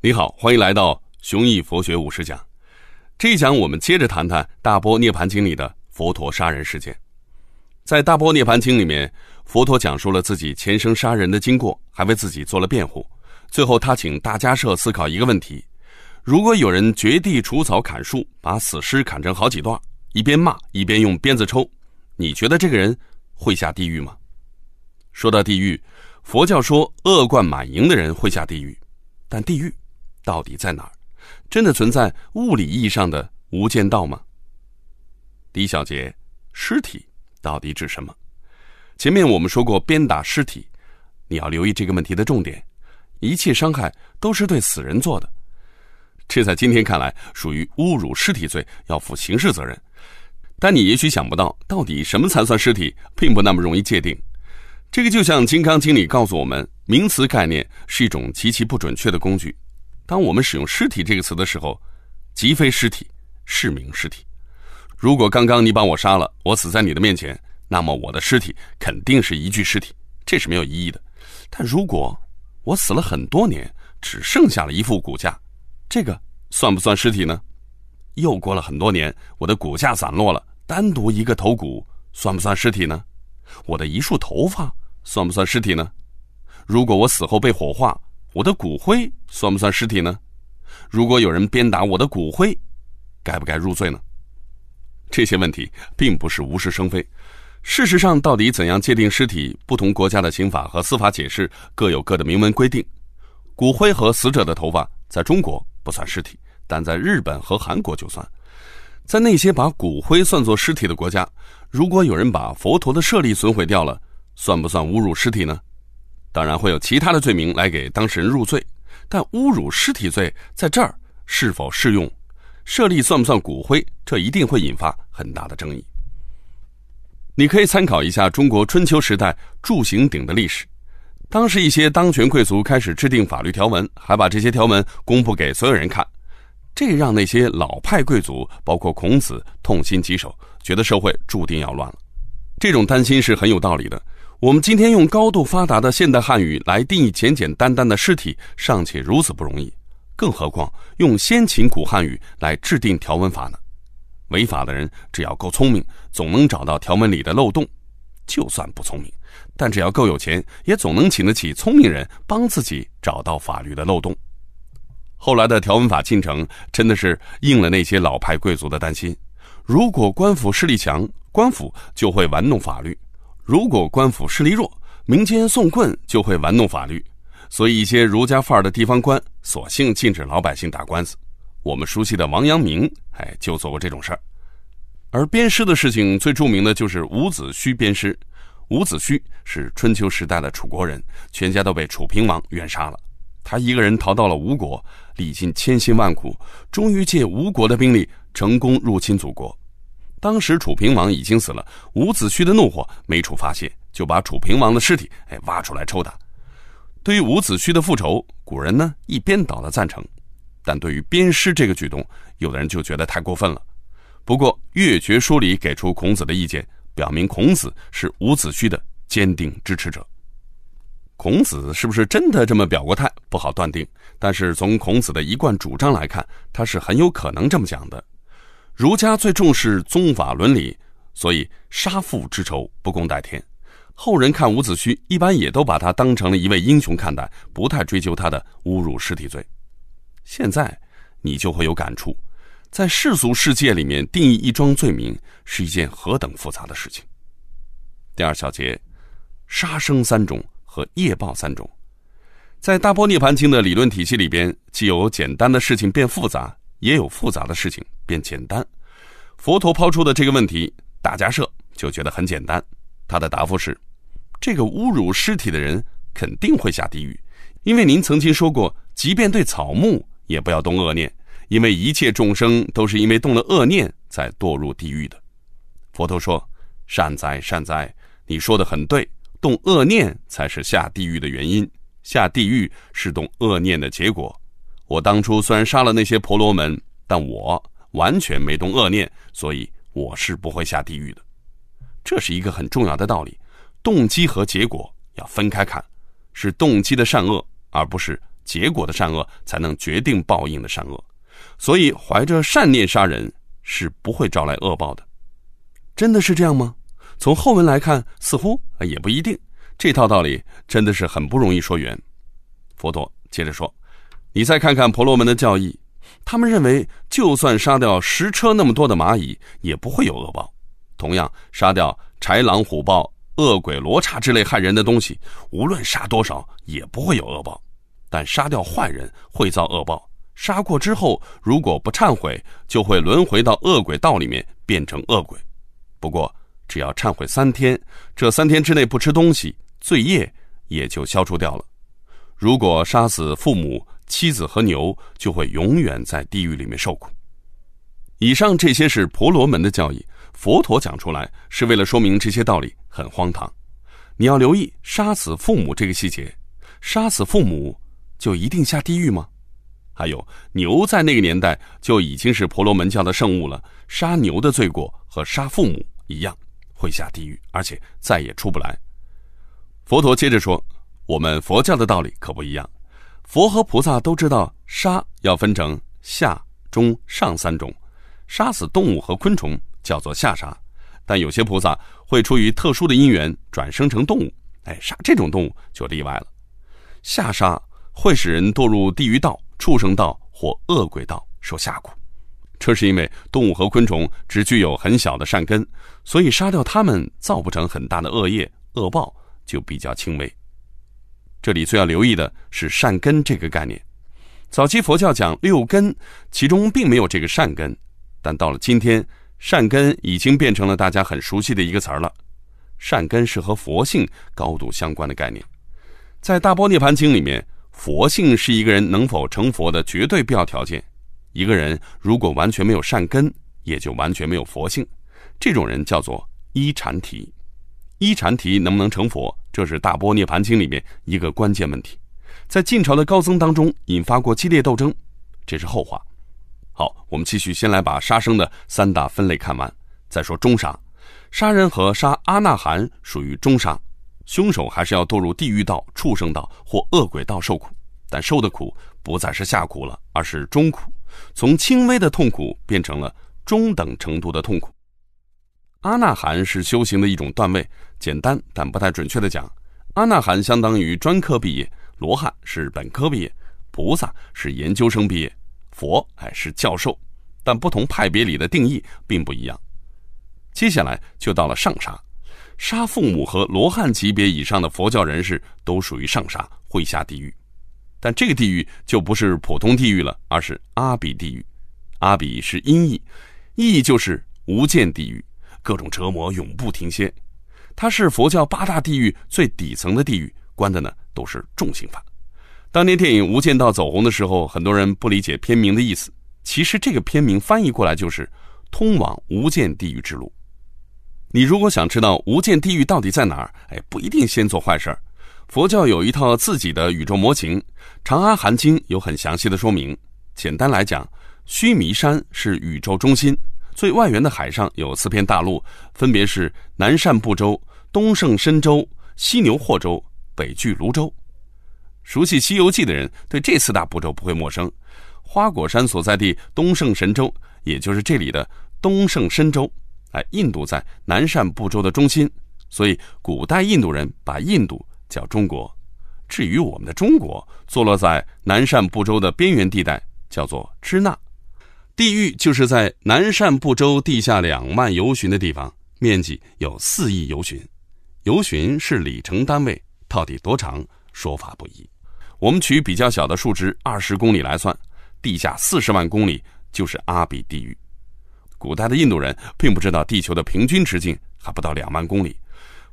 你好，欢迎来到雄毅佛学五十讲。这一讲我们接着谈谈《大波涅盘经》里的佛陀杀人事件。在《大波涅盘经》里面，佛陀讲述了自己前生杀人的经过，还为自己做了辩护。最后，他请大家设思考一个问题：如果有人掘地除草砍树，把死尸砍成好几段，一边骂一边用鞭子抽，你觉得这个人会下地狱吗？说到地狱，佛教说恶贯满盈的人会下地狱，但地狱。到底在哪儿？真的存在物理意义上的无间道吗？第一小节，尸体到底指什么？前面我们说过，鞭打尸体，你要留意这个问题的重点：一切伤害都是对死人做的，这在今天看来属于侮辱尸体罪，要负刑事责任。但你也许想不到，到底什么才算尸体，并不那么容易界定。这个就像《金刚经》里告诉我们，名词概念是一种极其不准确的工具。当我们使用“尸体”这个词的时候，即非尸体，是名尸体。如果刚刚你把我杀了，我死在你的面前，那么我的尸体肯定是一具尸体，这是没有意义的。但如果我死了很多年，只剩下了一副骨架，这个算不算尸体呢？又过了很多年，我的骨架散落了，单独一个头骨，算不算尸体呢？我的一束头发算不算尸体呢？如果我死后被火化？我的骨灰算不算尸体呢？如果有人鞭打我的骨灰，该不该入罪呢？这些问题并不是无事生非。事实上，到底怎样界定尸体？不同国家的刑法和司法解释各有各的明文规定。骨灰和死者的头发在中国不算尸体，但在日本和韩国就算。在那些把骨灰算作尸体的国家，如果有人把佛陀的舍利损毁掉了，算不算侮辱尸体呢？当然会有其他的罪名来给当事人入罪，但侮辱尸体罪在这儿是否适用？设立算不算骨灰？这一定会引发很大的争议。你可以参考一下中国春秋时代铸刑鼎的历史，当时一些当权贵族开始制定法律条文，还把这些条文公布给所有人看，这让那些老派贵族，包括孔子，痛心疾首，觉得社会注定要乱了。这种担心是很有道理的。我们今天用高度发达的现代汉语来定义简简单单的尸体，尚且如此不容易，更何况用先秦古汉语来制定条文法呢？违法的人只要够聪明，总能找到条文里的漏洞；就算不聪明，但只要够有钱，也总能请得起聪明人帮自己找到法律的漏洞。后来的条文法进程真的是应了那些老派贵族的担心：如果官府势力强，官府就会玩弄法律。如果官府势力弱，民间送棍就会玩弄法律，所以一些儒家范儿的地方官索性禁止老百姓打官司。我们熟悉的王阳明，哎，就做过这种事儿。而鞭尸的事情最著名的就是伍子胥鞭尸。伍子胥是春秋时代的楚国人，全家都被楚平王冤杀了。他一个人逃到了吴国，历尽千辛万苦，终于借吴国的兵力成功入侵祖国。当时楚平王已经死了，伍子胥的怒火没处发泄，就把楚平王的尸体哎挖出来抽打。对于伍子胥的复仇，古人呢一边倒的赞成，但对于鞭尸这个举动，有的人就觉得太过分了。不过《越绝书》里给出孔子的意见，表明孔子是伍子胥的坚定支持者。孔子是不是真的这么表过态，不好断定。但是从孔子的一贯主张来看，他是很有可能这么讲的。儒家最重视宗法伦理，所以杀父之仇不共戴天。后人看伍子胥，一般也都把他当成了一位英雄看待，不太追究他的侮辱尸体罪。现在你就会有感触，在世俗世界里面定义一桩罪名是一件何等复杂的事情。第二小节，杀生三种和业报三种，在大波涅盘经的理论体系里边，既有简单的事情变复杂。也有复杂的事情变简单。佛陀抛出的这个问题，大家设就觉得很简单。他的答复是：这个侮辱尸体的人肯定会下地狱，因为您曾经说过，即便对草木也不要动恶念，因为一切众生都是因为动了恶念才堕入地狱的。佛陀说：善哉善哉，你说的很对，动恶念才是下地狱的原因，下地狱是动恶念的结果。我当初虽然杀了那些婆罗门，但我完全没动恶念，所以我是不会下地狱的。这是一个很重要的道理，动机和结果要分开看，是动机的善恶，而不是结果的善恶，才能决定报应的善恶。所以，怀着善念杀人是不会招来恶报的。真的是这样吗？从后文来看，似乎也不一定。这套道理真的是很不容易说圆。佛陀接着说：“你再看看婆罗门的教义，他们认为，就算杀掉十车那么多的蚂蚁，也不会有恶报。同样，杀掉豺狼虎豹、恶鬼罗刹之类害人的东西，无论杀多少，也不会有恶报。但杀掉坏人会遭恶报。杀过之后，如果不忏悔，就会轮回到恶鬼道里面，变成恶鬼。不过，只要忏悔三天，这三天之内不吃东西，罪业也就消除掉了。”如果杀死父母、妻子和牛，就会永远在地狱里面受苦。以上这些是婆罗门的教义，佛陀讲出来是为了说明这些道理很荒唐。你要留意杀死父母这个细节，杀死父母就一定下地狱吗？还有牛在那个年代就已经是婆罗门教的圣物了，杀牛的罪过和杀父母一样，会下地狱，而且再也出不来。佛陀接着说。我们佛教的道理可不一样，佛和菩萨都知道杀要分成下、中、上三种，杀死动物和昆虫叫做下杀，但有些菩萨会出于特殊的因缘转生成动物，哎，杀这种动物就例外了。下杀会使人堕入地狱道、畜生道或恶鬼道受下苦，这是因为动物和昆虫只具有很小的善根，所以杀掉它们造不成很大的恶业，恶报就比较轻微。这里最要留意的是善根这个概念。早期佛教讲六根，其中并没有这个善根，但到了今天，善根已经变成了大家很熟悉的一个词儿了。善根是和佛性高度相关的概念。在《大波涅盘经》里面，佛性是一个人能否成佛的绝对必要条件。一个人如果完全没有善根，也就完全没有佛性。这种人叫做依禅提。依禅提能不能成佛？这是《大波涅盘经》里面一个关键问题，在晋朝的高僧当中引发过激烈斗争，这是后话。好，我们继续，先来把杀生的三大分类看完，再说中杀。杀人和杀阿那含属于中杀，凶手还是要堕入地狱道、畜生道或恶鬼道受苦，但受的苦不再是下苦了，而是中苦，从轻微的痛苦变成了中等程度的痛苦。阿那含是修行的一种段位，简单但不太准确的讲，阿那含相当于专科毕业，罗汉是本科毕业，菩萨是研究生毕业，佛哎是教授，但不同派别里的定义并不一样。接下来就到了上杀，杀父母和罗汉级别以上的佛教人士都属于上杀，会下地狱，但这个地狱就不是普通地狱了，而是阿比地狱。阿比是音译，意就是无间地狱。各种折磨永不停歇，它是佛教八大地狱最底层的地狱，关的呢都是重刑犯。当年电影《无间道》走红的时候，很多人不理解片名的意思。其实这个片名翻译过来就是“通往无间地狱之路”。你如果想知道无间地狱到底在哪儿，哎，不一定先做坏事儿。佛教有一套自己的宇宙模型，《长阿含经》有很详细的说明。简单来讲，须弥山是宇宙中心。最外缘的海上有四片大陆，分别是南赡部洲、东胜神州、西牛货洲、北俱泸州。熟悉《西游记》的人对这四大部洲不会陌生。花果山所在地东胜神州，也就是这里的东胜神州。哎，印度在南赡部洲的中心，所以古代印度人把印度叫中国。至于我们的中国，坐落在南赡部洲的边缘地带，叫做支那。地狱就是在南赡部洲地下两万游巡的地方，面积有四亿游巡，游巡是里程单位，到底多长说法不一。我们取比较小的数值二十公里来算，地下四十万公里就是阿比地狱。古代的印度人并不知道地球的平均直径还不到两万公里，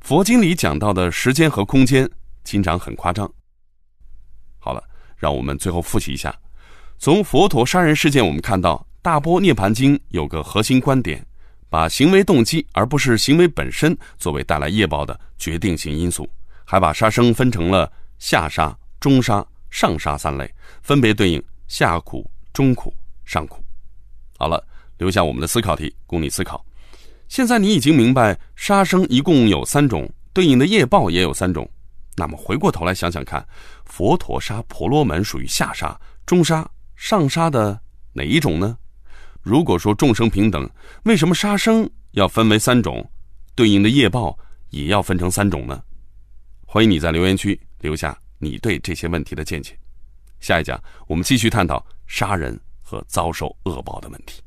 佛经里讲到的时间和空间经常很夸张。好了，让我们最后复习一下，从佛陀杀人事件我们看到。大波涅盘经有个核心观点，把行为动机而不是行为本身作为带来业报的决定性因素，还把杀生分成了下杀、中杀、上杀三类，分别对应下苦、中苦、上苦。好了，留下我们的思考题供你思考。现在你已经明白杀生一共有三种，对应的业报也有三种。那么回过头来想想看，佛陀杀婆罗门属于下杀、中杀、上杀的哪一种呢？如果说众生平等，为什么杀生要分为三种，对应的业报也要分成三种呢？欢迎你在留言区留下你对这些问题的见解。下一讲我们继续探讨杀人和遭受恶报的问题。